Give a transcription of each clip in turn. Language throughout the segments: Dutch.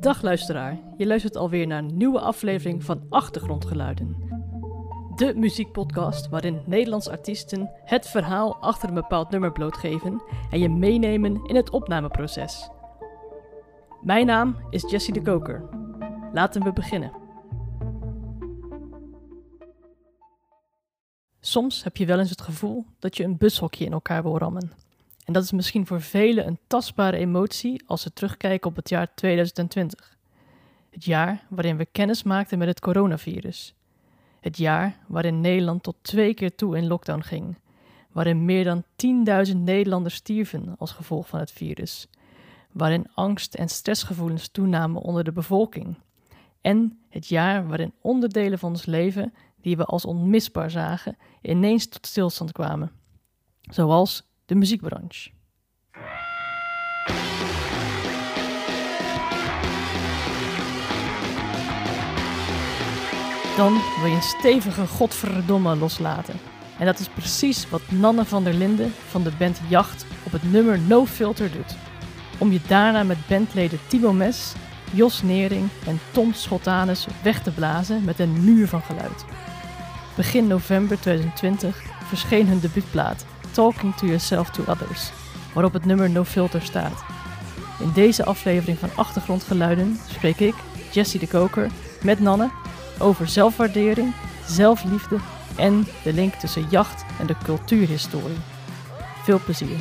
Dag luisteraar, je luistert alweer naar een nieuwe aflevering van Achtergrondgeluiden. De muziekpodcast waarin Nederlandse artiesten het verhaal achter een bepaald nummer blootgeven en je meenemen in het opnameproces. Mijn naam is Jessie de Koker. Laten we beginnen. Soms heb je wel eens het gevoel dat je een bushokje in elkaar wil rammen. En dat is misschien voor velen een tastbare emotie als ze terugkijken op het jaar 2020. Het jaar waarin we kennis maakten met het coronavirus. Het jaar waarin Nederland tot twee keer toe in lockdown ging. Waarin meer dan 10.000 Nederlanders stierven als gevolg van het virus. Waarin angst en stressgevoelens toenamen onder de bevolking. En het jaar waarin onderdelen van ons leven, die we als onmisbaar zagen, ineens tot stilstand kwamen. Zoals de muziekbranche. Dan wil je een stevige godverdomme loslaten. En dat is precies wat Nanne van der Linden van de band Jacht op het nummer No Filter doet. Om je daarna met bandleden Timo Mes, Jos Nering en Tom Schotanus weg te blazen met een muur van geluid. Begin november 2020 verscheen hun debuutplaat Talking to Yourself to Others, waarop het nummer No Filter staat. In deze aflevering van Achtergrondgeluiden spreek ik, Jessie de Koker, met Nanne over zelfwaardering, zelfliefde en de link tussen jacht en de cultuurhistorie. Veel plezier.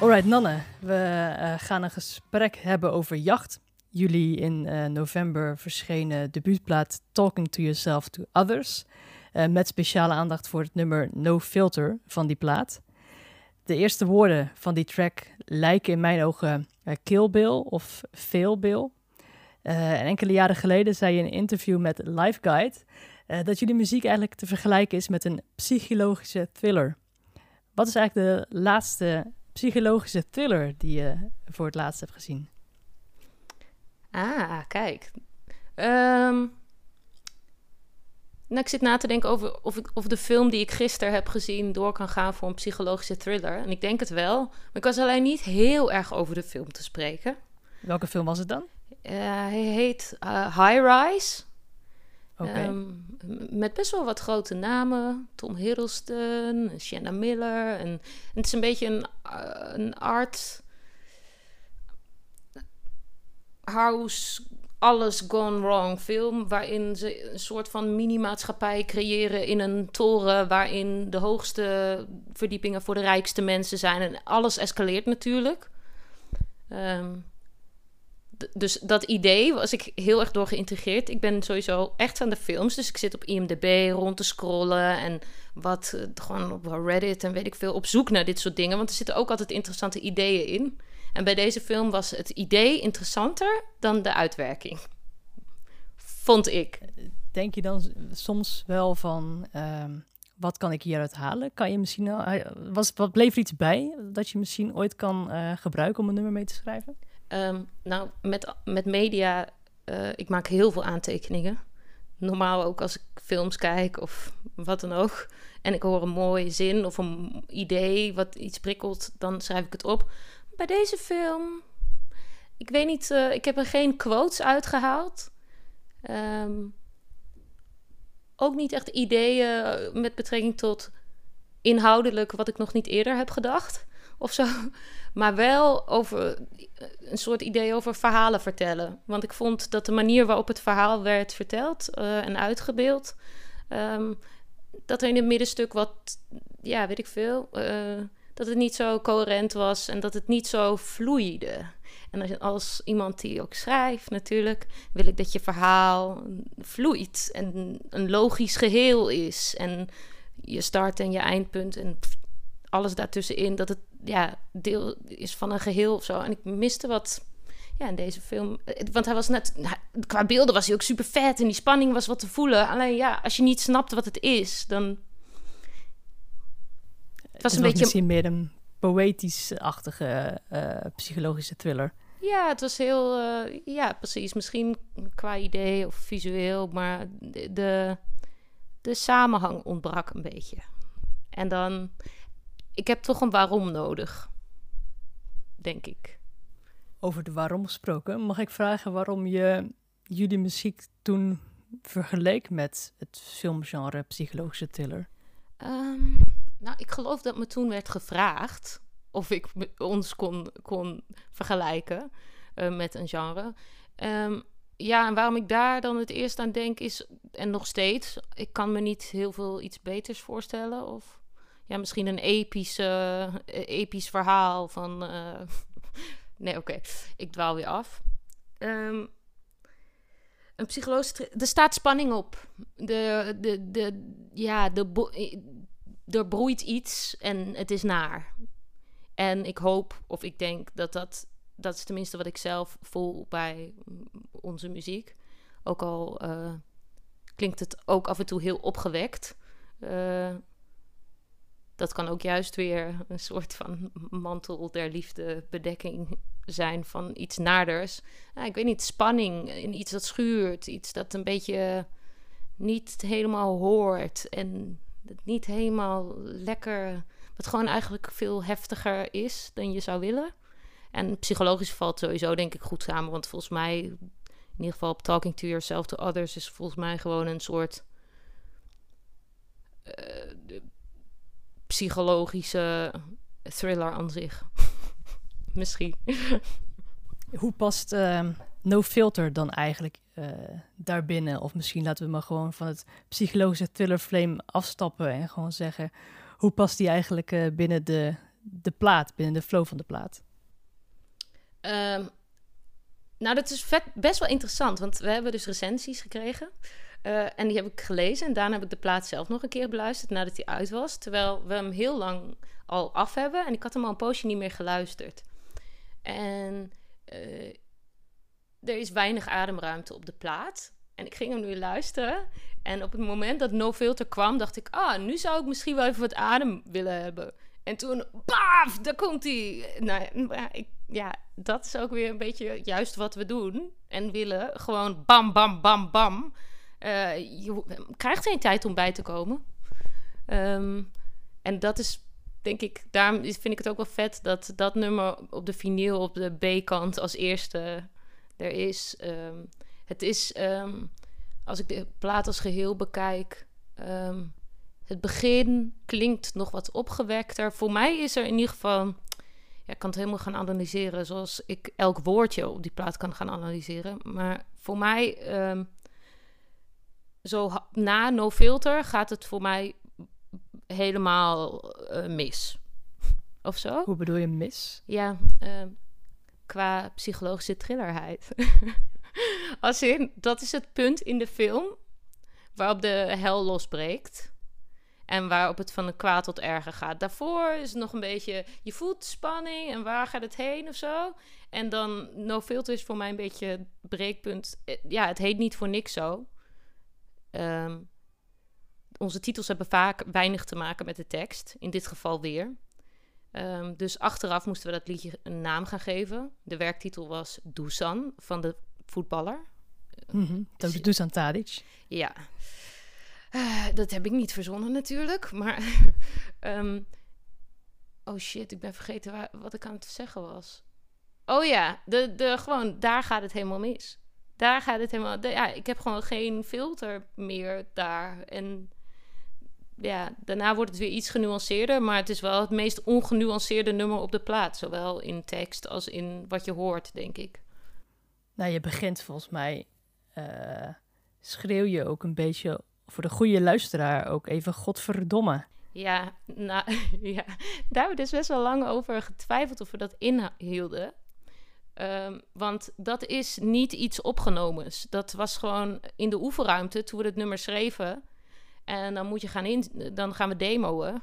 Alright, Nanne, we uh, gaan een gesprek hebben over jacht. Jullie in uh, november verschenen debuutplaat Talking to Yourself to Others. Uh, met speciale aandacht voor het nummer No Filter van die plaat. De eerste woorden van die track lijken in mijn ogen uh, Kill Bill of Fail Bill. en enkele jaren geleden zei je in een interview met Life Guide dat jullie muziek eigenlijk te vergelijken is met een psychologische thriller. Wat is eigenlijk de laatste psychologische thriller die je voor het laatst hebt gezien? Ah, kijk. Um, nou, ik zit na te denken over of, ik, of de film die ik gisteren heb gezien door kan gaan voor een psychologische thriller. En ik denk het wel. Maar ik was alleen niet heel erg over de film te spreken. Welke film was het dan? Uh, hij heet uh, High Rise. Okay. Um, met best wel wat grote namen. Tom Hiddleston, Shanna Miller. En, en het is een beetje een, uh, een art house alles gone wrong film. Waarin ze een soort van mini-maatschappij creëren in een toren. Waarin de hoogste verdiepingen voor de rijkste mensen zijn. En alles escaleert natuurlijk. Um, dus dat idee was ik heel erg door geïntegreerd. Ik ben sowieso echt van de films. Dus ik zit op IMDb rond te scrollen. En wat uh, gewoon op Reddit en weet ik veel op zoek naar dit soort dingen. Want er zitten ook altijd interessante ideeën in. En bij deze film was het idee interessanter dan de uitwerking. Vond ik. Denk je dan soms wel van. Uh, wat kan ik hieruit halen? Kan je misschien. Uh, was, wat bleef er iets bij dat je misschien ooit kan uh, gebruiken om een nummer mee te schrijven? Um, nou, met, met media. Uh, ik maak heel veel aantekeningen. Normaal ook als ik films kijk of wat dan ook. En ik hoor een mooie zin of een idee wat iets prikkelt, dan schrijf ik het op bij deze film. Ik weet niet, uh, ik heb er geen quotes uitgehaald. Um, ook niet echt ideeën met betrekking tot inhoudelijk wat ik nog niet eerder heb gedacht of zo. Maar wel over een soort idee over verhalen vertellen. Want ik vond dat de manier waarop het verhaal werd verteld uh, en uitgebeeld, um, dat er in het middenstuk wat, ja, weet ik veel. Dat het niet zo coherent was en dat het niet zo vloeide. En als, iemand die ook schrijft, natuurlijk, wil ik dat je verhaal vloeit en een logisch geheel is. En je start en je eindpunt en alles daartussenin, dat het ja, deel is van een geheel of zo. En ik miste wat ja, in deze film. Want hij was net, qua beelden was hij ook super vet en die spanning was wat te voelen. Alleen ja, als je niet snapt wat het is, dan was een beetje... misschien meer een poëtisch-achtige uh, psychologische thriller. Ja, het was heel... Uh, ja, precies. Misschien qua idee of visueel, maar de, de samenhang ontbrak een beetje. En dan... ik heb toch een waarom nodig. Denk ik. Over de waarom gesproken, mag ik vragen waarom je jullie muziek toen vergeleek met het filmgenre psychologische thriller? Ehm, nou, ik geloof dat me toen werd gevraagd of ik ons kon, kon vergelijken uh, met een genre. Um, ja, en waarom ik daar dan het eerst aan denk is, en nog steeds, ik kan me niet heel veel iets beters voorstellen. Of ja, misschien een epische, uh, episch verhaal van. Uh, nee, oké, ik dwaal weer af. Um, een psychologische. Er staat spanning op. De, de, de, ja, de, er broeit iets en het is naar. En ik hoop, of ik denk dat dat dat is tenminste wat ik zelf voel bij onze muziek. Ook al uh, klinkt het ook af en toe heel opgewekt. Uh, dat kan ook juist weer een soort van mantel der liefde bedekking zijn van iets naders. Ik weet niet, spanning in iets dat schuurt, iets dat een beetje niet helemaal hoort en het niet helemaal lekker, wat gewoon eigenlijk veel heftiger is dan je zou willen. En psychologisch valt sowieso denk ik goed samen. Want volgens mij, in ieder geval op Talking to Yourself to Others... is volgens mij gewoon een soort... Uh, psychologische thriller aan zich. Misschien. Hoe past uh, No Filter dan eigenlijk uh, daarbinnen? Of misschien laten we maar gewoon van het psychologische thriller flame afstappen en gewoon zeggen... hoe past die eigenlijk uh, binnen de, de plaat, binnen de flow van de plaat? Um, nou, dat is vet, best wel interessant, want we hebben dus recensies gekregen. Uh, en die heb ik gelezen en daarna heb ik de plaat zelf nog een keer beluisterd nadat hij uit was. Terwijl we hem heel lang al af hebben en ik had hem al een poosje niet meer geluisterd. En er is weinig ademruimte op de plaat. En ik ging hem nu luisteren. En op het moment dat No Filter kwam, dacht ik... ah, nu zou ik misschien wel even wat adem willen hebben. En toen, baaf, daar komt hij. Nou, ik, ja, dat is ook weer een beetje juist wat we doen en willen. Gewoon bam, bam, bam, bam. Uh, je krijgt geen tijd om bij te komen. Um, en dat is, denk ik, daarom vind ik het ook wel vet dat dat nummer op de vinyl op de B-kant als eerste er is. Um, het is, um, als ik de plaat als geheel bekijk, het begin klinkt nog wat opgewekter. Voor mij is er in ieder geval. Ja, ik kan het helemaal gaan analyseren zoals ik elk woordje op die plaat kan gaan analyseren. Maar voor mij, zo na No Filter, gaat het voor mij helemaal uh, mis. Of zo? Hoe bedoel je mis? Ja, uh, qua psychologische thrillerheid. Als in, dat is het punt in de film waarop de hel losbreekt. En waarop het van de kwaad tot erger gaat. Daarvoor is het nog een beetje, je voelt spanning en waar gaat het heen of zo. En dan No Filter is voor mij een beetje het breekpunt. Eh, ja, het heet niet voor niks zo. Um, onze titels hebben vaak weinig te maken met de tekst. In dit geval weer. Um, dus achteraf moesten we dat liedje een naam gaan geven. De werktitel was Dusan van de voetballer. Mm -hmm. Dusan Tadic. Ja. Uh, dat heb ik niet verzonnen natuurlijk, maar... um, oh shit, ik ben vergeten waar, wat ik aan het zeggen was. Oh ja, de, de, gewoon, daar gaat het helemaal mis. Daar gaat het helemaal... De, ja, ik heb gewoon geen filter meer daar. En ja, daarna wordt het weer iets genuanceerder, maar het is wel het meest ongenuanceerde nummer op de plaat. Zowel in tekst als in wat je hoort, denk ik. Nou, je begint volgens mij... Uh, schreeuw je ook een beetje voor de goede luisteraar ook even godverdomme. Ja, nou, ja, daar hebben we dus best wel lang over getwijfeld of we dat inhielden. Um, want dat is niet iets opgenomens. Dat was gewoon in de oefenruimte toen we het nummer schreven. En dan moet je gaan in, dan gaan we demoen.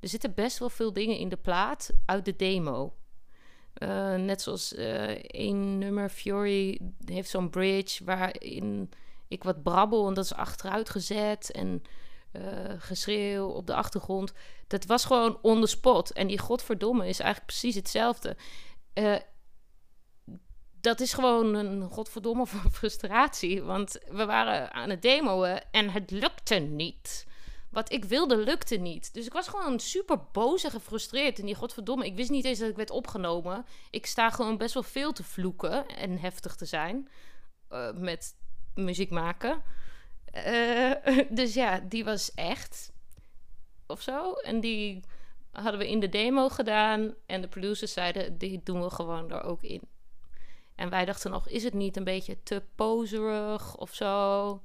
Er zitten best wel veel dingen in de plaat uit de demo. Uh, net zoals uh, één nummer, Fury, heeft zo'n bridge waarin ik wat brabbel en dat is achteruit gezet en uh, geschreeuw op de achtergrond. Dat was gewoon on the spot. En die godverdomme is eigenlijk precies hetzelfde. Dat is gewoon een godverdomme frustratie. Want we waren aan het demoen en het lukte niet. wat ik wilde lukte niet. Dus ik was gewoon super boos en gefrustreerd. En die godverdomme, ik wist niet eens dat ik werd opgenomen. Ik sta gewoon best wel veel te vloeken en heftig te zijn uh, met muziek maken. Uh, dus ja, die was echt of zo. En die hadden we in de demo gedaan. En de producers zeiden, die doen we gewoon er ook in. En wij dachten nog, is het niet een beetje te poserig of zo?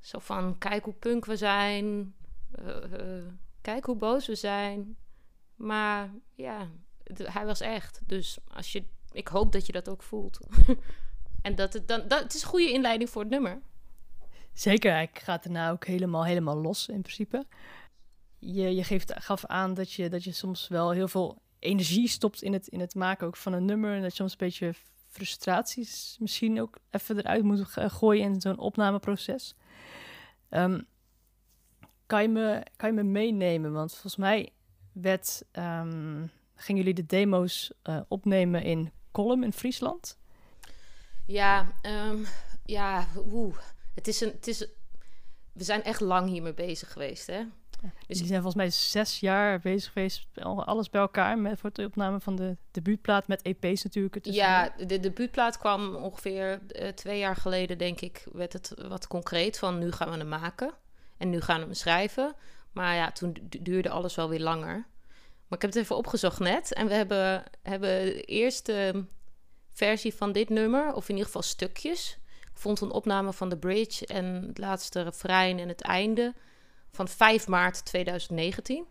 Zo van, kijk hoe punk we zijn. Uh, kijk hoe boos we zijn. Maar ja, hij was echt. Dus als je, ik hoop dat je dat ook voelt. en dat het dan, dat, het is een goede inleiding voor het nummer. Zeker, hij gaat daarna ook helemaal, helemaal los in principe. Je, je geeft, gaf aan dat je, dat je soms wel heel veel energie stopt in het, in het maken ook van een nummer. En dat je soms een beetje frustraties misschien ook even eruit moet gooien in zo'n opnameproces. Um, kan, je me, kan je me meenemen? Want volgens mij werd, um, gingen jullie de demo's uh, opnemen in Kolm in Friesland? Ja, um, ja. Het is een, het is, we zijn echt lang hiermee bezig geweest, hè? Dus die zijn volgens mij zes jaar bezig geweest, alles bij elkaar, met, voor de opname van de debuutplaat met EP's natuurlijk. Ja, de debuutplaat kwam ongeveer uh, twee jaar geleden, denk ik, werd het wat concreet van nu gaan we hem maken en nu gaan we hem schrijven. Maar ja, toen duurde alles wel weer langer. Maar ik heb het even opgezocht net en we hebben, hebben de eerste versie van dit nummer, of in ieder geval stukjes. Ik vond een opname van de bridge en het laatste refrein en het einde van 5 maart 2019.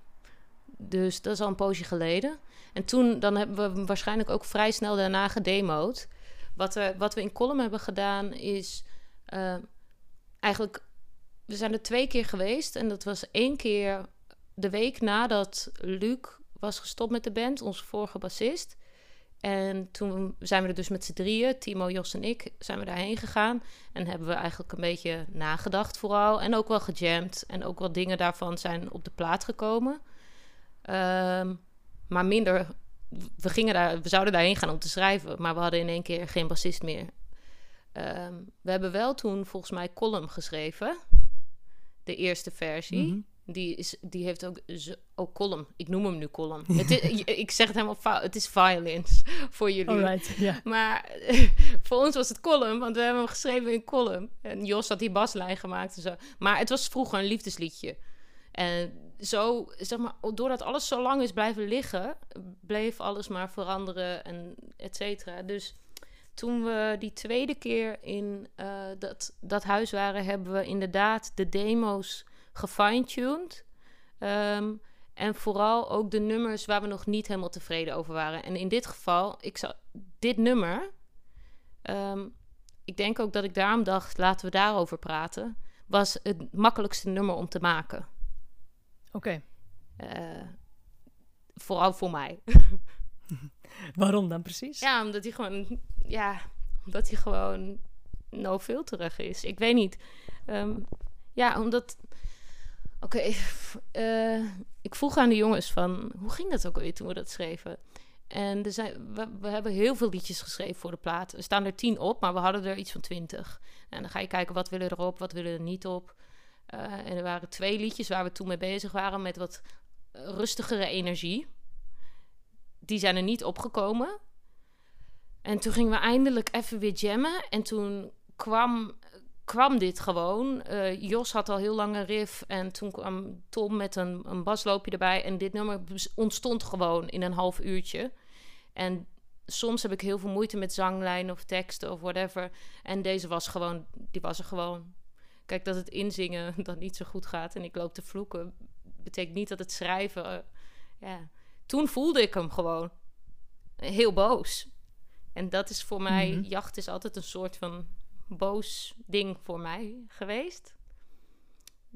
Dus dat is al een poosje geleden. En toen dan hebben we waarschijnlijk ook vrij snel daarna gedemoed. Wat, we, wat we in Column hebben gedaan is uh, eigenlijk... We zijn er twee keer geweest. En dat was één keer de week nadat Luc was gestopt met de band, onze vorige bassist. En toen zijn we er dus met z'n drieën, Timo, Jos en ik, zijn we daarheen gegaan. En hebben we eigenlijk een beetje nagedacht vooral. En ook wel gejamd. En ook wel dingen daarvan zijn op de plaat gekomen. Um, maar minder... We, gingen daar, we zouden daarheen gaan om te schrijven. Maar we hadden in één keer geen bassist meer. Um, we hebben wel toen volgens mij column geschreven. De eerste versie. Mm die, is, die heeft ook, ook column. Ik noem hem nu column. het is, ik zeg het helemaal fout. Het is violins voor jullie. Alright, yeah. Maar voor ons was het column, want we hebben hem geschreven in column. En Jos had die baslijn gemaakt en zo. Maar het was vroeger een liefdesliedje. En zo, zeg maar, doordat alles zo lang is blijven liggen, bleef alles maar veranderen en et cetera. Dus toen we die tweede keer in uh, dat, dat huis waren, hebben we inderdaad de demo's gefine-tuned. Um, en vooral ook de nummers waar we nog niet helemaal tevreden over waren. En in dit geval, ik zou, dit nummer, um, ik denk ook dat ik daarom dacht, laten we daarover praten, was het makkelijkste nummer om te maken. Oké. Okay. Uh, vooral voor mij. Waarom dan precies? Ja, omdat hij gewoon, ja, omdat hij gewoon no filterig is. Ik weet niet. Um, ja, omdat Oké, uh, ik vroeg aan de jongens van... Hoe ging dat ook alweer toen we dat schreven? En er zijn, we, hebben heel veel liedjes geschreven voor de plaat. Er staan er tien op, maar we hadden er iets van twintig. En dan ga je kijken, wat willen erop, wat willen er niet op. Uh, en er waren twee liedjes waar we toen mee bezig waren... met wat rustigere energie. Die zijn er niet opgekomen. En toen gingen we eindelijk even weer jammen. En toen kwam kwam dit gewoon. Uh, Jos had al heel lang een riff en toen kwam Tom met een, een basloopje erbij. En dit nummer ontstond gewoon in een half uurtje. En soms heb ik heel veel moeite met zanglijnen of teksten of whatever. En deze was gewoon, die was er gewoon. Kijk, dat het inzingen dan niet zo goed gaat en ik loop te vloeken, betekent niet dat het schrijven. Uh, ja. Toen voelde ik hem gewoon heel boos. En dat is voor mij, mm -hmm. jacht is altijd een soort van boos ding voor mij geweest.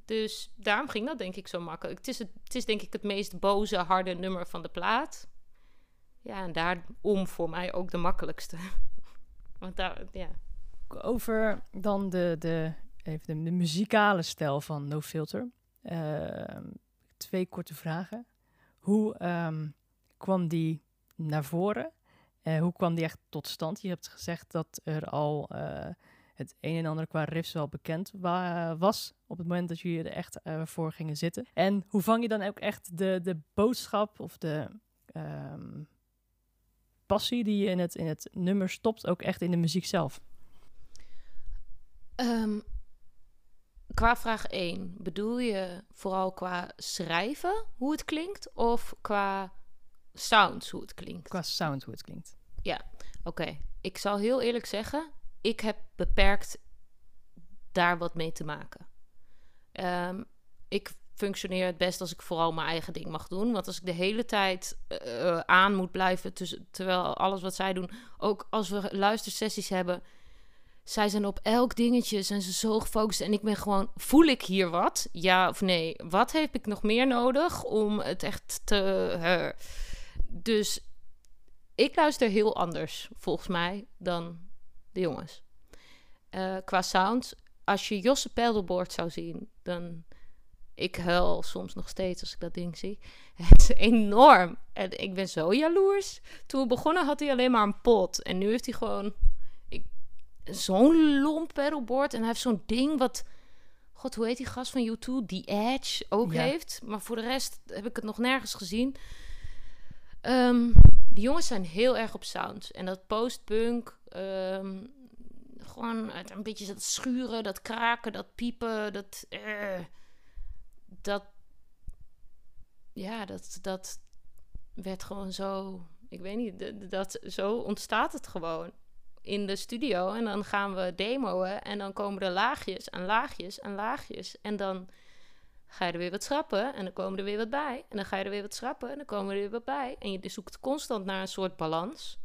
Dus daarom ging dat denk ik zo makkelijk. Het is, het, het is denk ik het meest boze, harde nummer van de plaat. Ja, en daarom voor mij ook de makkelijkste. Want daar, ja. Over dan de, de, even de, muzikale stijl van No Filter. Uh, twee korte vragen. Hoe um, kwam die naar voren? Uh, hoe kwam die echt tot stand? Je hebt gezegd dat er al uh, het een en ander qua riffs wel bekend wa- was op het moment dat jullie er echt eh, voor gingen zitten. En hoe vang je dan ook echt de, de boodschap of de ehm, passie die je in het, in het nummer stopt, ook echt in de muziek zelf? Ehm, qua vraag 1, bedoel je vooral qua schrijven hoe het klinkt of qua sounds hoe het klinkt? Qua sound hoe het klinkt. Oké, ik zal heel eerlijk zeggen, ik heb beperkt daar wat mee te maken. Ehm, ik functioneer het best als ik vooral mijn eigen ding mag doen. Want als ik de hele tijd eh, aan moet blijven, terwijl alles wat zij doen, ook als we luistersessies hebben, zij zijn op elk dingetje, zijn ze zo gefocust. En ik ben gewoon, voel ik hier wat? Ja of nee? Wat heb ik nog meer nodig om het echt te... eh, dus ik luister heel anders, volgens mij, dan de jongens. Eh, qua sound, als je Josse Paddleboard zou zien, dan... Ik huil soms nog steeds als ik dat ding zie. Het is enorm. En ik ben zo jaloers. Toen we begonnen had hij alleen maar een pot. En nu heeft hij gewoon ik- zo'n lomp paddleboard. En hij heeft zo'n ding wat... God, hoe heet die gast van U2? Die Edge ook Ja. heeft. Maar voor de rest heb ik het nog nergens gezien. Ehm, die jongens zijn heel erg op sound. En dat postpunk... ehm, gewoon een beetje dat schuren, dat kraken, dat piepen, dat... eh, dat... Ja, dat, dat werd gewoon zo... Ik weet niet, dat, zo ontstaat het gewoon in de studio. En dan gaan we demoen en dan komen er laagjes en laagjes en laagjes. En dan ga je er weer wat schrappen en dan komen er weer wat bij. En dan ga je er weer wat schrappen en dan komen er weer wat bij. En je zoekt constant naar een soort balans.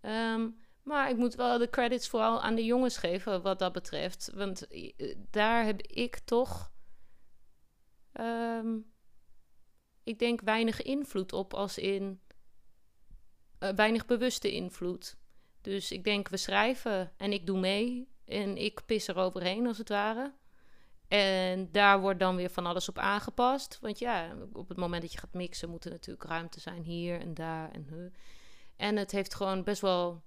Ehm, maar ik moet wel de credits vooral aan de jongens geven wat dat betreft. Want eh, daar heb ik toch, ehm, ik denk, weinig invloed op als in eh, weinig bewuste invloed. Dus ik denk, we schrijven en ik doe mee en ik pis er overheen als het ware. En daar wordt dan weer van alles op aangepast. Want ja, op het moment dat je gaat mixen, moet er natuurlijk ruimte zijn hier en daar en. En het heeft gewoon best wel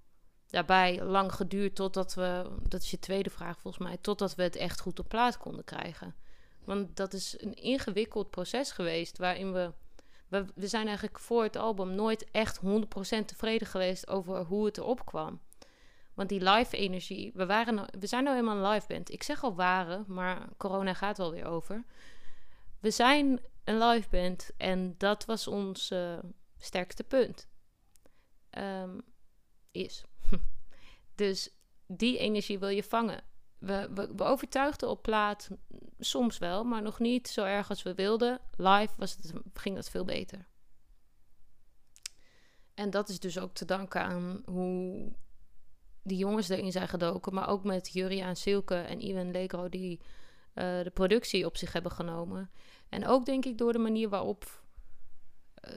daarbij lang geduurd totdat we, dat is je tweede vraag volgens mij, totdat we het echt goed op plaat konden krijgen. Want dat is een ingewikkeld proces geweest waarin we, we, zijn eigenlijk voor het album nooit echt 100% tevreden geweest over hoe het erop kwam. Want die live energie, we, waren, nou- we zijn nou helemaal een live band. Ik zeg al waren, maar corona gaat wel weer over. We zijn een live band en dat was ons eh, sterkste punt. Ehm, is. dus die energie wil je vangen. We, we, overtuigden op plaat soms wel, maar nog niet zo erg als we wilden. Live was het, ging dat veel beter. En dat is dus ook te danken aan hoe die jongens erin zijn gedoken. Maar ook met Juria en Silke en Iwan Legro die eh, de productie op zich hebben genomen. En ook denk ik door de manier waarop... eh,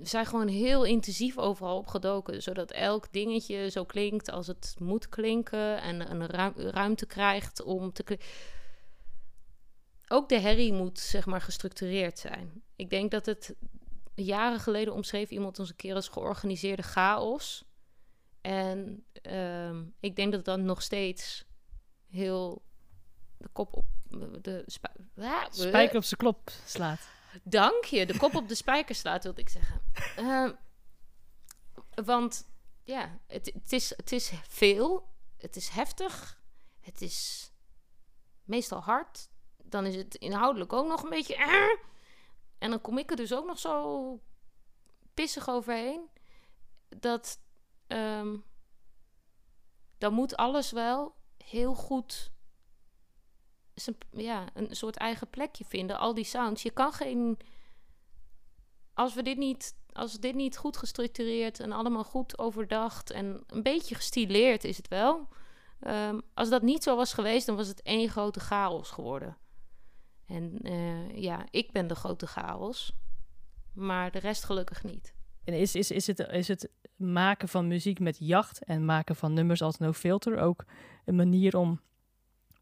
zijn gewoon heel intensief overal opgedoken. Zodat elk dingetje zo klinkt als het moet klinken. En een ruim- ruimte krijgt om te... kli- Ook de herrie moet, zeg maar, gestructureerd zijn. Ik denk dat het... Jaren geleden omschreef iemand ons een keer als georganiseerde chaos. En ehm, ik denk dat dat nog steeds heel de kop op de Spijker op zijn klop slaat. Dank je, de kop op de spijker slaat, wilde ik zeggen. Ehm, want ja, het, het, is, het is veel, het is heftig, het is meestal hard. Dan is het inhoudelijk ook nog een beetje. eh. En dan kom ik er dus ook nog zo pissig overheen. Dat ehm, dan moet alles wel heel goed ja, een soort eigen plekje vinden. Al die sounds. Je kan geen. Als we dit niet. Als dit niet goed gestructureerd en allemaal goed overdacht en een beetje gestileerd is het wel. Ehm, als dat niet zo was geweest, dan was het één grote chaos geworden. En eh, ja, ik ben de grote chaos. Maar de rest gelukkig niet. En is, is, is, het, is het maken van muziek met jacht en maken van nummers als No Filter ook een manier om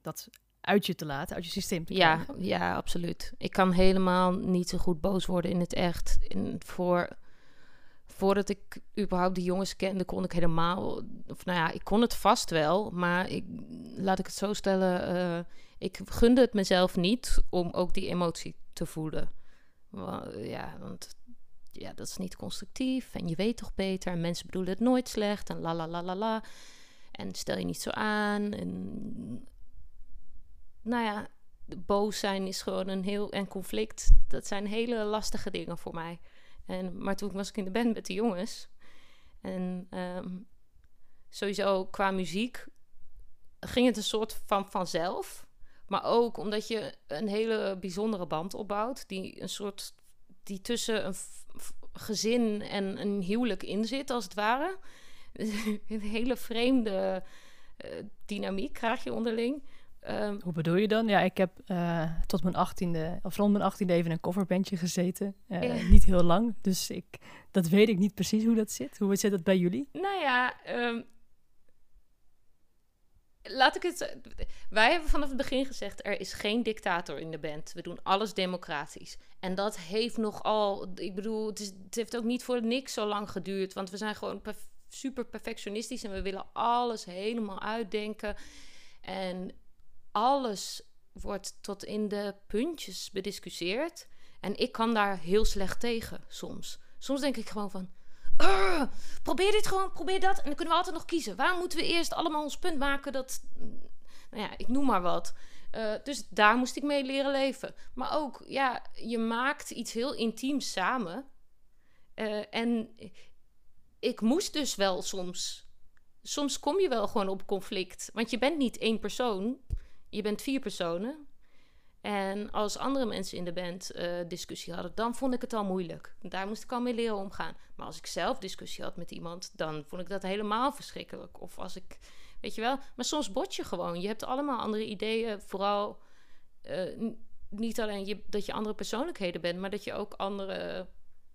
dat uit je te laten, uit je systeem te Ja, krijgen? ja, absoluut. Ik kan helemaal niet zo goed boos worden in het echt. In, voor, voordat ik überhaupt die jongens kende, kon ik helemaal... Of nou ja, ik kon het vast wel, maar ik, laat ik het zo stellen, eh, ik gunde het mezelf niet om ook die emotie te voelen. ja, want ja, dat is niet constructief en je weet toch beter en mensen bedoelen het nooit slecht en la la la la la. En stel je niet zo aan. En, nou ja, boos zijn is gewoon een heel. En conflict, dat zijn hele lastige dingen voor mij. En, maar toen was ik in de band met de jongens. En ehm, sowieso qua muziek ging het een soort van vanzelf. Maar ook omdat je een hele bijzondere band opbouwt. Die een soort. die tussen een gezin en een huwelijk in zit, als het ware. een hele vreemde uh, dynamiek krijg je onderling. Um, Hoe bedoel je dan? Ja, ik heb uh, tot mijn achttiende, of rond mijn achttiende even een coverbandje gezeten. Uh, Niet heel lang, dus ik, dat weet ik niet precies hoe dat zit. Hoe zit dat bij jullie? Nou ja, um, laat ik het. Wij hebben vanaf het begin gezegd: er is geen dictator in de band. We doen alles democratisch. En dat heeft nogal. Ik bedoel, het, is, het heeft ook niet voor niks zo lang geduurd. Want we zijn gewoon super perfectionistisch en we willen alles helemaal uitdenken. En alles wordt tot in de puntjes bediscussieerd. En ik kan daar heel slecht tegen soms. Soms denk ik gewoon van. probeer dit gewoon, probeer dat. En dan kunnen we altijd nog kiezen. Waar moeten we eerst allemaal ons punt maken? Dat, nou ja, ik noem maar wat. Uh, dus daar moest ik mee leren leven. Maar ook, ja, je maakt iets heel intiems samen. Uh, en ik moest dus wel soms. Soms kom je wel gewoon op conflict. Want je bent niet één persoon. Je bent vier personen. En als andere mensen in de band uh, discussie hadden, dan vond ik het al moeilijk. Daar moest ik al mee leren omgaan. Maar als ik zelf discussie had met iemand, dan vond ik dat helemaal verschrikkelijk. Of als ik, weet je wel, maar soms bot je gewoon. Je hebt allemaal andere ideeën. Vooral uh, niet alleen je, dat je andere persoonlijkheden bent, maar dat je ook andere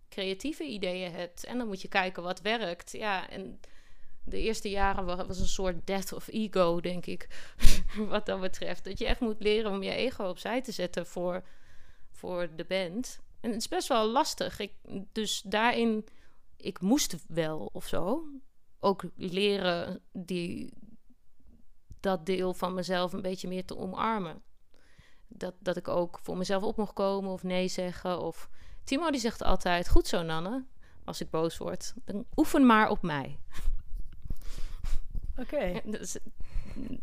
creatieve ideeën hebt. En dan moet je kijken wat werkt. Ja, en de eerste jaren was een soort death of ego, denk ik. wat dat betreft. Dat je echt moet leren om je ego opzij te zetten voor, voor de band. En het is best wel lastig. Dus daarin, ik moest wel of zo. Ook leren die, dat deel van mezelf een beetje meer te omarmen. Dat, dat ik ook voor mezelf op mocht komen of nee zeggen. Of Timo die zegt altijd: Goed zo, Nanne. Als ik boos word, dan oefen maar op mij. Oké.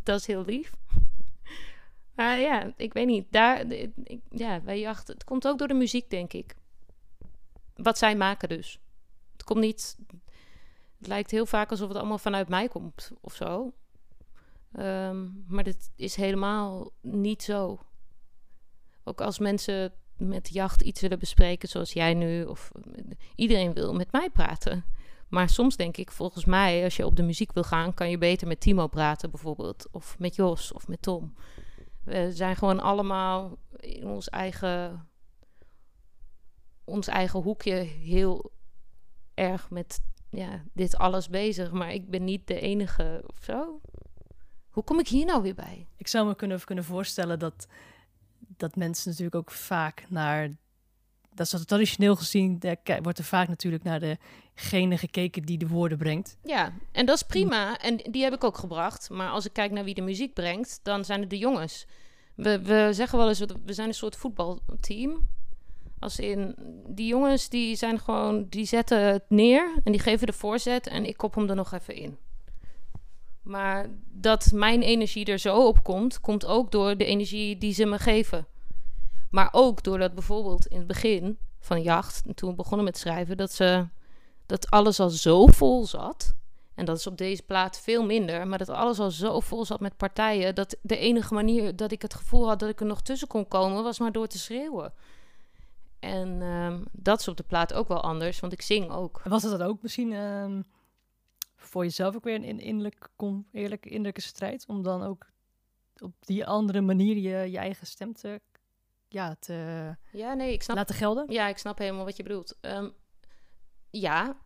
Dat, is, heel lief. Maar ja, ik weet niet. Daar, ik, ja, wij jachten. Het komt ook door de muziek, denk ik. Wat zij maken dus. Het komt niet. Het lijkt heel vaak alsof het allemaal vanuit mij komt of zo. Um, maar dit is helemaal niet zo. Ook als mensen met jacht iets willen bespreken, zoals jij nu, of iedereen wil met mij praten. Maar soms denk ik, volgens mij, als je op de muziek wil gaan, kan je beter met Timo praten, bijvoorbeeld. Of met Jos of met Tom. We zijn gewoon allemaal in ons eigen, ons eigen hoekje heel erg met ja, dit alles bezig. Maar ik ben niet de enige of zo. Hoe kom ik hier nou weer bij? Ik zou me kunnen, kunnen voorstellen dat, dat mensen natuurlijk ook vaak naar dat is traditioneel gezien, wordt er vaak natuurlijk naar degene gekeken die de woorden brengt. Ja, en dat is prima. En die heb ik ook gebracht. Maar als ik kijk naar wie de muziek brengt, dan zijn het de jongens. We, we zeggen wel eens, we zijn een soort voetbalteam. Als in, die jongens die zijn gewoon, die zetten het neer en die geven de voorzet en ik kop hem er nog even in. Maar dat mijn energie er zo op komt, komt ook door de energie die ze me geven. Maar ook doordat bijvoorbeeld in het begin van jacht, toen we begonnen met schrijven, dat, ze, dat alles al zo vol zat. En dat is op deze plaat veel minder. Maar dat alles al zo vol zat met partijen. Dat de enige manier dat ik het gevoel had dat ik er nog tussen kon komen, was maar door te schreeuwen. En um, dat is op de plaat ook wel anders, want ik zing ook. Was het dat ook misschien um, voor jezelf ook weer een innerlijk, eerlijke, innerlijke strijd? Om dan ook op die andere manier je, je eigen stem te ja, te ja, nee, ik snap, laten gelden? Ja, ik snap helemaal wat je bedoelt. Um, ja,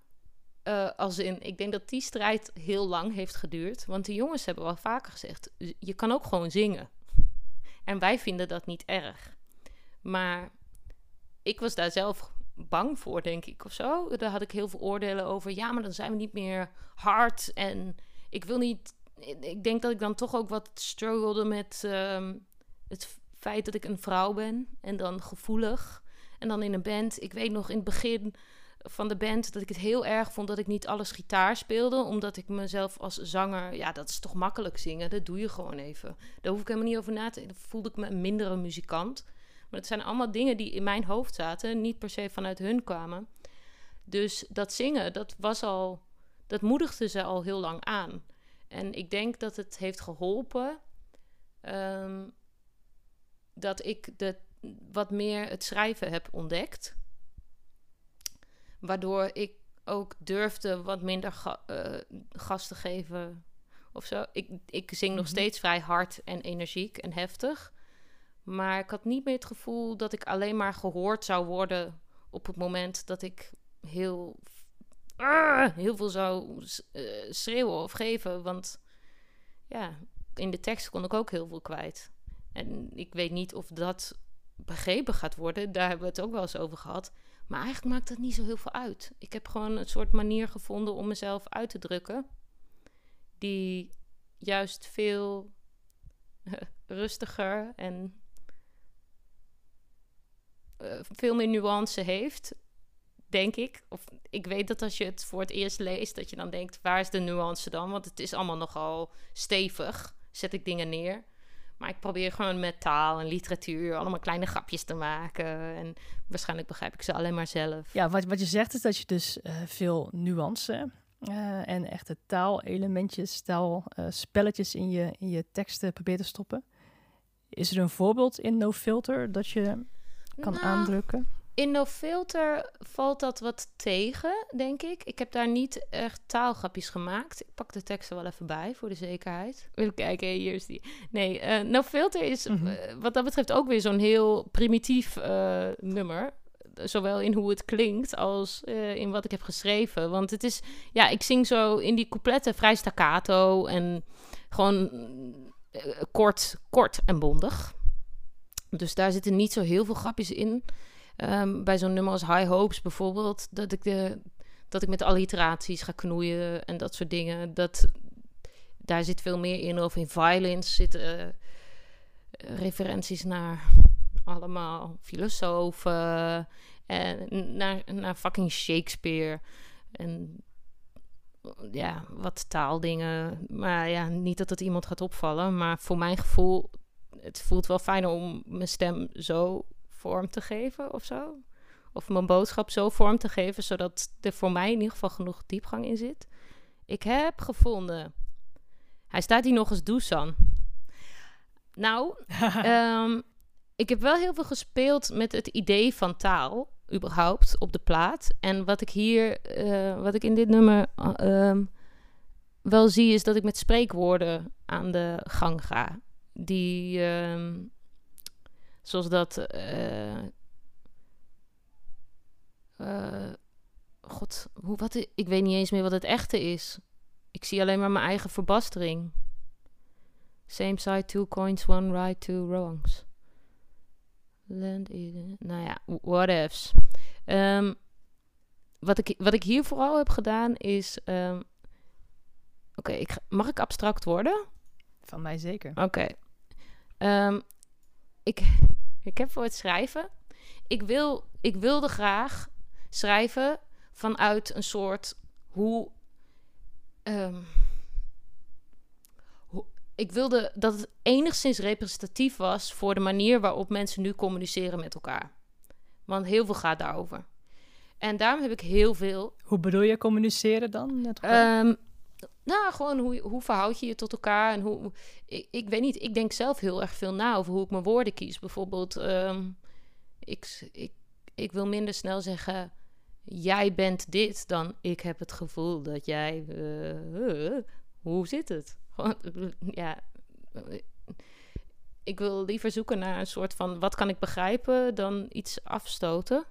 uh, als in, ik denk dat die strijd heel lang heeft geduurd. Want de jongens hebben wel vaker gezegd, je kan ook gewoon zingen. En wij vinden dat niet erg. Maar ik was daar zelf bang voor, denk ik, of zo. Daar had ik heel veel oordelen over. Ja, maar dan zijn we niet meer hard. En ik wil niet ik denk dat ik dan toch ook wat struggelde met ehm, het feit dat ik een vrouw ben en dan gevoelig. En dan in een band. Ik weet nog in het begin van de band dat ik het heel erg vond dat ik niet alles gitaar speelde. Omdat ik mezelf als zanger, ja, dat is toch makkelijk zingen. Dat doe je gewoon even. Daar hoef ik helemaal niet over na te denken. Voelde ik me een mindere muzikant. Maar het zijn allemaal dingen die in mijn hoofd zaten, niet per se vanuit hun kwamen. Dus dat zingen, dat was al, dat moedigde ze al heel lang aan. En ik denk dat het heeft geholpen ehm, dat ik de, wat meer het schrijven heb ontdekt. Waardoor ik ook durfde wat minder ga, uh, gas te geven of zo. Ik, ik zing nog mhm. steeds vrij hard en energiek en heftig. Maar ik had niet meer het gevoel dat ik alleen maar gehoord zou worden op het moment dat ik heel, uh, heel veel zou uh, schreeuwen of geven. Want ja, in de tekst kon ik ook heel veel kwijt. En ik weet niet of dat begrepen gaat worden. Daar hebben we het ook wel eens over gehad. Maar eigenlijk maakt dat niet zo heel veel uit. Ik heb gewoon een soort manier gevonden om mezelf uit te drukken. Die juist veel rustiger en uh, veel meer nuance heeft, denk ik. Of ik weet dat als je het voor het eerst leest, dat je dan denkt: waar is de nuance dan? Want het is allemaal nogal stevig. Zet ik dingen neer. Maar ik probeer gewoon met taal en literatuur allemaal kleine grapjes te maken. En waarschijnlijk begrijp ik ze alleen maar zelf. Ja, wat, wat je zegt is dat je dus uh, veel nuance uh, en echte taalelementjes, taalspelletjes uh, in, je, in je teksten probeert te stoppen. Is er een voorbeeld in No Filter dat je kan nou, aandrukken? In No Filter valt dat wat tegen, denk ik. Ik heb daar niet echt taalgrapjes gemaakt. Ik pak de teksten wel even bij, voor de zekerheid. Even kijken, hier is die. Nee, uh, No Filter is mhm. eh, wat dat betreft ook weer zo'n heel primitief uh, nummer. Zowel in hoe het klinkt als in wat ik heb geschreven. Want het is, ja, ik zing zo in die coupletten vrij staccato en gewoon kort, kort en bondig. Dus daar zitten niet zo heel veel grapjes in. Um, bij zo'n nummer als High Hopes bijvoorbeeld, dat ik, de, dat ik met alliteraties ga knoeien en dat soort dingen. Dat, daar zit veel meer in. Of in Violence zitten uh, referenties naar allemaal filosofen en naar, naar fucking Shakespeare. En ja, wat taaldingen. Maar ja, niet dat het iemand gaat opvallen. Maar voor mijn gevoel het voelt wel fijner om mijn stem zo vorm te geven of zo. Of mijn boodschap zo vorm te geven, zodat er voor mij in ieder geval genoeg diepgang in zit. Ik heb gevonden. Hij staat hier nog als Dusan. Nou, um, ik heb wel heel veel gespeeld met het idee van taal, überhaupt, op de plaat. En wat ik hier, uh, wat ik in dit nummer uh, wel zie, is dat ik met spreekwoorden aan de gang ga die, uh, zoals dat, uh, uh, god, hoe, wat, ik weet niet eens meer wat het echte is. Ik zie alleen maar mijn eigen verbastering. Same side, two coins, one right, two wrongs. Land in, nou ja, what ifs. Um, wat, ik, wat ik hier vooral heb gedaan is. Um, Oké, okay, mag ik abstract worden? Van mij zeker. Oké. Um, ik, ik heb voor het schrijven. Ik, wil, ik wilde graag schrijven vanuit een soort hoe. Um, hoe ik wilde dat het enigszins representatief was voor de manier waarop mensen nu communiceren met elkaar. Want heel veel gaat daarover. En daarom heb ik heel veel. Hoe bedoel je communiceren dan? Um, nou, gewoon hoe, hoe verhoud je je tot elkaar? En hoe, ik, ik weet niet, ik denk zelf heel erg veel na over hoe ik mijn woorden kies. Bijvoorbeeld, um, ik, ik, ik wil minder snel zeggen, jij bent dit, dan ik heb het gevoel dat jij, uh, hoe zit het? ja, ik wil liever zoeken naar een soort van, wat kan ik begrijpen, dan iets afstoten.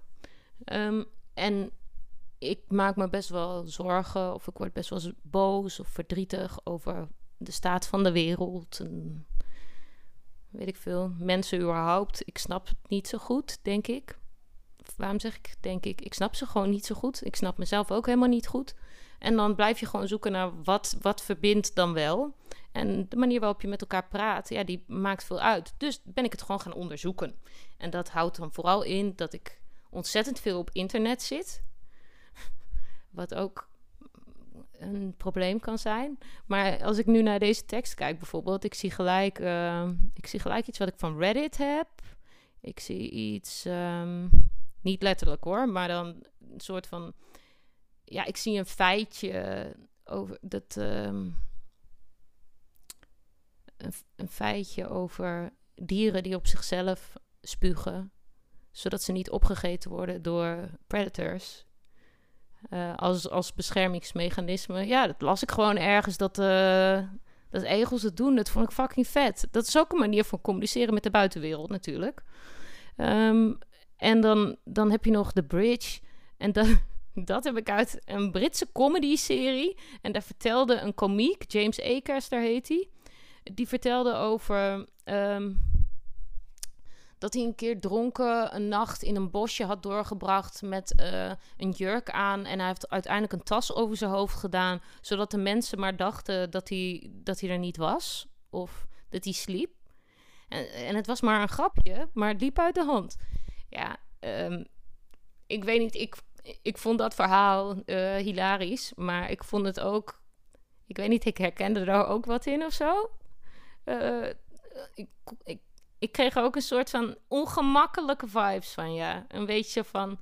Um, en ik maak me best wel zorgen of ik word best wel boos of verdrietig over de staat van de wereld. En weet ik veel. Mensen überhaupt. Ik snap het niet zo goed, denk ik. waarom zeg ik, denk ik, ik snap ze gewoon niet zo goed. Ik snap mezelf ook helemaal niet goed. En dan blijf je gewoon zoeken naar wat, wat verbindt dan wel. En de manier waarop je met elkaar praat, ja, die maakt veel uit. Dus ben ik het gewoon gaan onderzoeken. En dat houdt dan vooral in dat ik ontzettend veel op internet zit. Wat ook een probleem kan zijn. Maar als ik nu naar deze tekst kijk bijvoorbeeld, ik zie gelijk, uh, ik zie gelijk iets wat ik van Reddit heb. Ik zie iets, um, niet letterlijk hoor, maar dan een soort van, ja, ik zie een feitje over dat, een, een feitje over dieren die op zichzelf spugen, zodat ze niet opgegeten worden door predators. Uh, als, als beschermingsmechanisme. Ja, dat las ik gewoon ergens dat, uh, dat egels het doen. Dat vond ik fucking vet. Dat is ook een manier van communiceren met de buitenwereld natuurlijk. Um, en dan, dan heb je nog The Bridge. En dat, dat heb ik uit een Britse comedy-serie. En daar vertelde een komiek, James Akers, daar heet hij. Die vertelde over... Um, dat hij een keer dronken een nacht in een bosje had doorgebracht met uh, een jurk aan. En hij heeft uiteindelijk een tas over zijn hoofd gedaan, zodat de mensen maar dachten dat hij, dat hij er niet was of dat hij sliep. En, en het was maar een grapje, maar het liep uit de hand. Ja, um, ik weet niet, ik, ik vond dat verhaal uh, hilarisch, maar ik vond het ook, ik weet niet, ik herkende er ook wat in of zo. Uh, ik, ik ik kreeg ook een soort van ongemakkelijke vibes van ja. Een beetje van,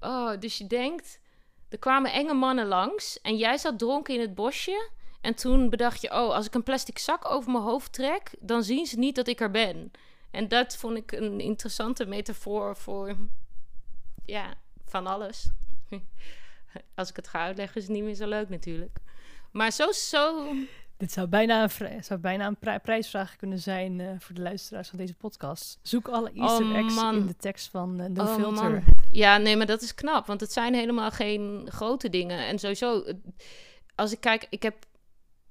oh, dus je denkt, er kwamen enge mannen langs en jij zat dronken in het bosje. En toen bedacht je, oh, als ik een plastic zak over mijn hoofd trek, dan zien ze niet dat ik er ben. En dat vond ik een interessante metafoor voor, ja, van alles. als ik het ga uitleggen, is het niet meer zo leuk natuurlijk. Maar zo, zo dit zou bijna een, zou bijna een prijsvraag kunnen zijn uh, voor de luisteraars van deze podcast. Zoek alle Easter oh, eggs in de tekst van uh, No oh, Filter. Man. Ja, nee, maar dat is knap, want het zijn helemaal geen grote dingen. En sowieso, als ik kijk, ik heb,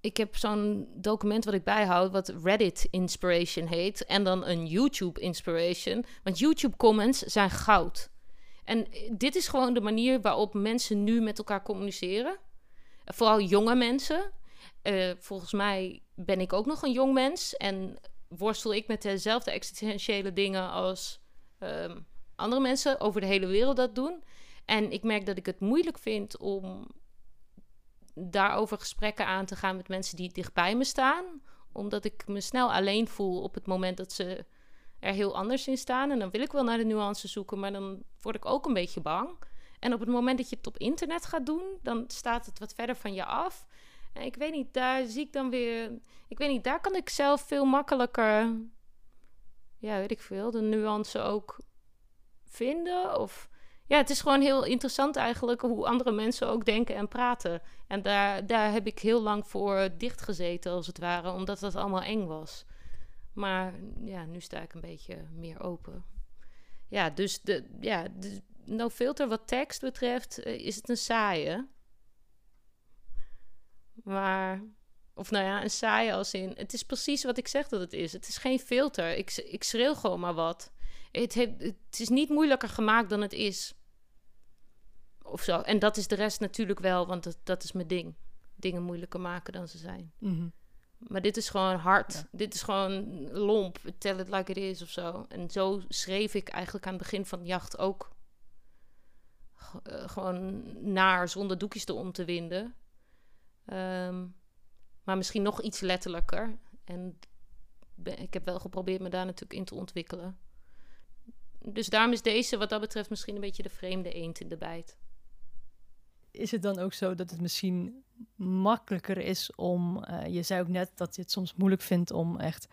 ik heb zo'n document wat ik bijhoud, wat Reddit Inspiration heet. En dan een YouTube Inspiration. Want YouTube comments zijn goud. En dit is gewoon de manier waarop mensen nu met elkaar communiceren. Vooral jonge mensen uh, volgens mij ben ik ook nog een jong mens en worstel ik met dezelfde existentiële dingen als um, andere mensen over de hele wereld dat doen. En ik merk dat ik het moeilijk vind om daarover gesprekken aan te gaan met mensen die dichtbij me staan. Omdat ik me snel alleen voel op het moment dat ze er heel anders in staan. En dan wil ik wel naar de nuances zoeken, maar dan word ik ook een beetje bang. En op het moment dat je het op internet gaat doen, dan staat het wat verder van je af ik weet niet, daar zie ik dan weer. Ik weet niet, daar kan ik zelf veel makkelijker. Ja, weet ik veel, de nuance ook vinden. Of ja, het is gewoon heel interessant eigenlijk hoe andere mensen ook denken en praten. En daar, daar heb ik heel lang voor dichtgezeten, als het ware, omdat dat allemaal eng was. Maar ja, nu sta ik een beetje meer open. Ja, dus de, ja, de, no filter wat tekst betreft, eh, is het een saaie. Maar, of nou ja, een saaie als in... Het is precies wat ik zeg dat het is. Het is geen filter. Ik, ik schreeuw gewoon maar wat. Het, heeft, het is niet moeilijker gemaakt dan het is. Of zo. En dat is de rest natuurlijk wel, want dat, dat is mijn ding. Dingen moeilijker maken dan ze zijn. Mhm. Maar dit is gewoon hard. Dit is gewoon lomp. Tell it like it is of zo. En zo schreef ik eigenlijk aan het begin van de jacht ook. Eh, gewoon naar, zonder doekjes om te winden. Ehm, maar misschien nog iets letterlijker. En ik heb wel geprobeerd me daar natuurlijk in te ontwikkelen. Dus daarom is deze wat dat betreft misschien een beetje de vreemde eend in de bijt. Is het dan ook zo dat het misschien makkelijker is om... Uh, je zei ook net dat je het soms moeilijk vindt om echt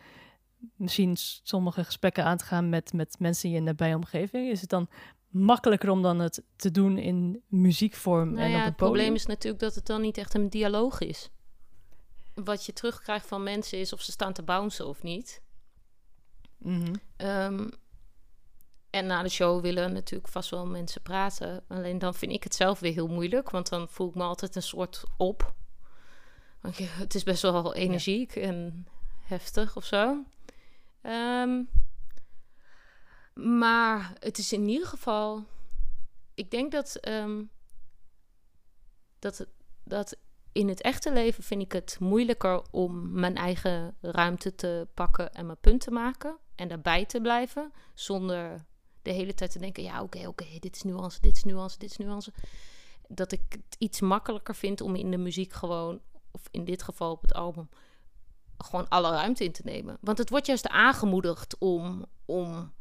misschien sommige gesprekken aan te gaan met, met mensen in je nabije omgeving. Is het dan makkelijker om dan het te doen in muziekvorm nou en ja, op het, het probleem is natuurlijk dat het dan niet echt een dialoog is. Wat je terugkrijgt van mensen is of ze staan te bouncen of niet. Mhm. Ehm, en na de show willen natuurlijk vast wel mensen praten. Alleen dan vind ik het zelf weer heel moeilijk, want dan voel ik me altijd een soort op. Want het is best wel energiek en heftig of zo. Um, maar het is in ieder geval ik denk dat, ehm, dat, dat in het echte leven vind ik het moeilijker om mijn eigen ruimte te pakken en mijn punt te maken en daarbij te blijven zonder de hele tijd te denken: ja, oké, oké, dit is nuance, dit is nuance, dit is nuance. Dat ik het iets makkelijker vind om in de muziek gewoon, of in dit geval op het album, gewoon alle ruimte in te nemen. Want het wordt juist aangemoedigd om, om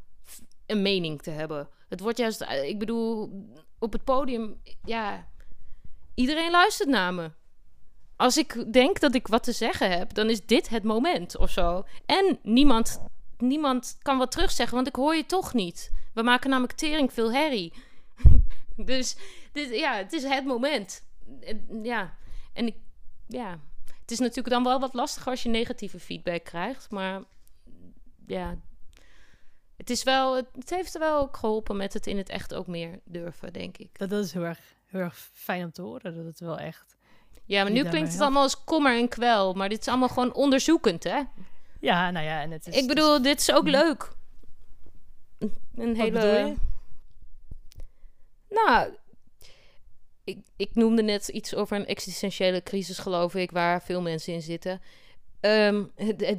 een mening te hebben. Het wordt juist, eh, ik bedoel, op het podium, ja, iedereen luistert naar me. Als ik denk dat ik wat te zeggen heb, dan is dit het moment of zo. En niemand, niemand kan wat terugzeggen, want ik hoor je toch niet. We maken namelijk tering veel herrie. dus dit, ja, het is het moment. Ja, en ik, ja, het is natuurlijk dan wel wat lastiger als je negatieve feedback krijgt, maar ja, het is wel, het heeft wel ook geholpen met het in het echt ook meer durven, denk ik. Dat, dat is heel erg, heel erg fijn om te horen, dat het wel echt... Ja, maar nu klinkt het allemaal als kommer en kwel, maar dit is allemaal gewoon onderzoekend, hè? Ja, nou ja, en het is... Ik bedoel, dit is ook hm. leuk. Een hele... Nou, ik, ik noemde net iets over een existentiële crisis, geloof ik, waar veel mensen in zitten. Ehm,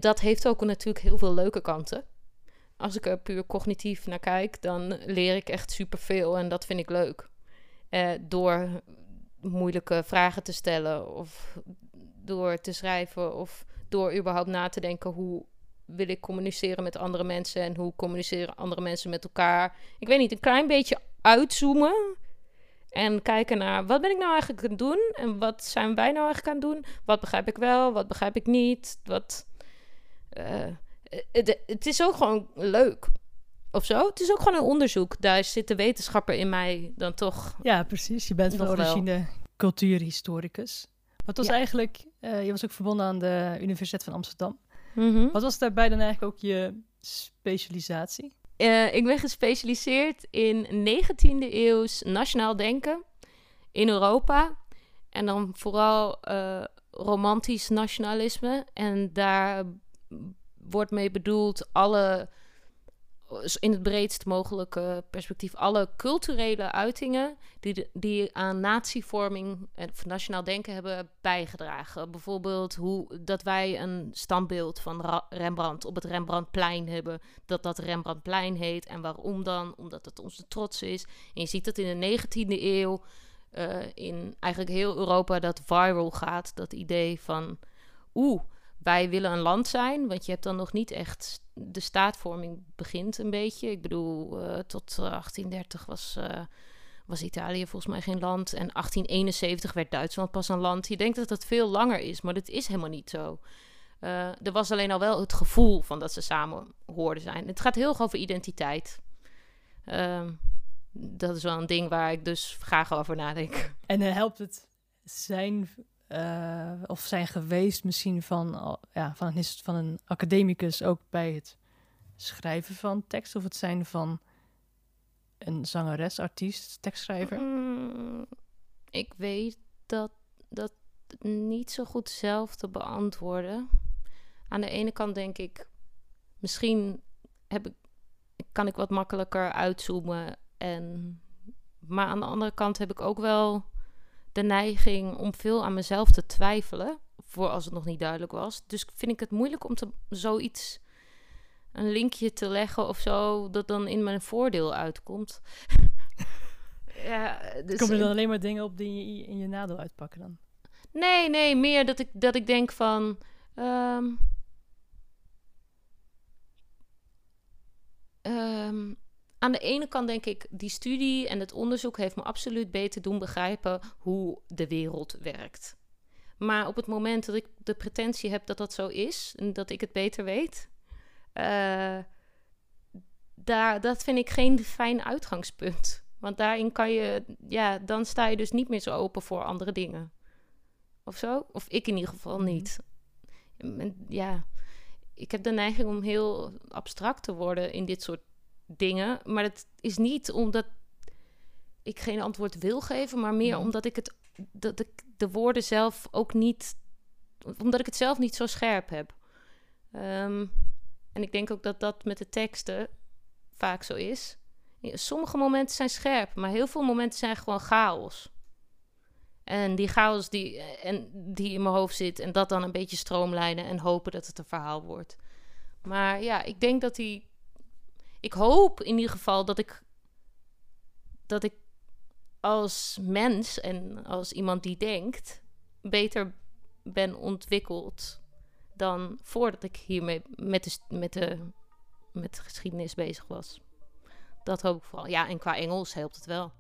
dat heeft ook natuurlijk heel veel leuke kanten. Als ik er puur cognitief naar kijk, dan leer ik echt superveel en dat vind ik leuk. Uh, door moeilijke vragen te stellen of door te schrijven of door überhaupt na te denken hoe wil ik communiceren met andere mensen en hoe communiceren andere mensen met elkaar. Ik weet niet, een klein beetje uitzoomen en kijken naar wat ben ik nou eigenlijk aan het doen en wat zijn wij nou eigenlijk aan het doen? Wat begrijp ik wel, wat begrijp ik niet? Wat, uh, het, het is ook gewoon leuk of zo. Het is ook gewoon een onderzoek. Daar zit de wetenschapper in mij dan toch. Ja, precies. Je bent van origine cultuurhistoricus. Wat was eigenlijk, uh, je was ook verbonden aan de Universiteit van Amsterdam. Mhm. Wat was daarbij dan eigenlijk ook je specialisatie? Uh, ik ben gespecialiseerd in 19e eeuws nationaal denken in Europa. En dan vooral uh, romantisch nationalisme. En daar wordt mee bedoeld alle in het breedst mogelijke perspectief alle culturele uitingen die, die aan natievorming en nationaal denken hebben bijgedragen. Bijvoorbeeld hoe dat wij een standbeeld van Rembrandt op het Rembrandtplein hebben, dat dat Rembrandtplein heet. En waarom dan? Omdat het onze trots is. En je ziet dat in de 19e eeuw uh, in eigenlijk heel Europa dat viral gaat, dat idee van oeh wij willen een land zijn, want je hebt dan nog niet echt de staatvorming begint een beetje. Ik bedoel, uh, tot 1830 eh, was, uh, was Italië volgens mij geen land en 1871 werd Duitsland pas een land. Je denkt dat dat veel langer is, maar dat is helemaal niet zo. er was alleen al wel het gevoel van dat ze samen hoorden zijn. Het gaat heel erg over identiteit. Ehm, dat is wel een ding waar ik dus graag over nadenk. En helpt het zijn uh, of zijn geweest misschien van, ja, van, een, van een academicus ook bij het schrijven van tekst of het zijn van een zangeres, artiest, tekstschrijver? Mm, ik weet dat dat niet zo goed zelf te beantwoorden. Aan de ene kant denk ik, misschien heb ik, kan ik wat makkelijker uitzoomen. En, maar aan de andere kant heb ik ook wel de neiging om veel aan mezelf te twijfelen. Voor als het nog niet duidelijk was. Dus vind ik het moeilijk om te, zoiets, een linkje te leggen of zo, dat dan in mijn voordeel uitkomt. ja, dus, Komen er dan alleen maar dingen op die je in je nadeel uitpakken dan? Nee, nee, meer dat ik, dat ik denk van. Um, um, aan de ene kant denk ik, die studie en het onderzoek heeft me absoluut beter doen begrijpen hoe de wereld werkt. Maar op het moment dat ik de pretentie heb dat dat zo is en dat ik het beter weet, uh, daar, dat vind ik geen fijn uitgangspunt. Want daarin kan je, ja, dan sta je dus niet meer zo open voor andere dingen. Of zo? Of ik in ieder geval mhm. niet. Ja, ik heb de neiging om heel abstract te worden in dit soort dingen. Maar het is niet omdat ik geen antwoord wil geven, maar meer omdat ik het dat ik de woorden zelf ook niet, omdat ik het zelf niet zo scherp heb. Ehm, en ik denk ook dat dat met de teksten vaak zo is. Sommige momenten zijn scherp, maar heel veel momenten zijn gewoon chaos. En die chaos die, en die in mijn hoofd zit en dat dan een beetje stroomlijnen en hopen dat het een verhaal wordt. Maar ja, ik denk dat hij. Ik hoop in ieder geval dat ik. Dat ik als mens en als iemand die denkt. beter ben ontwikkeld. dan voordat ik hiermee met de, met de, met de geschiedenis bezig was. Dat hoop ik vooral. Ja, en qua Engels helpt het wel.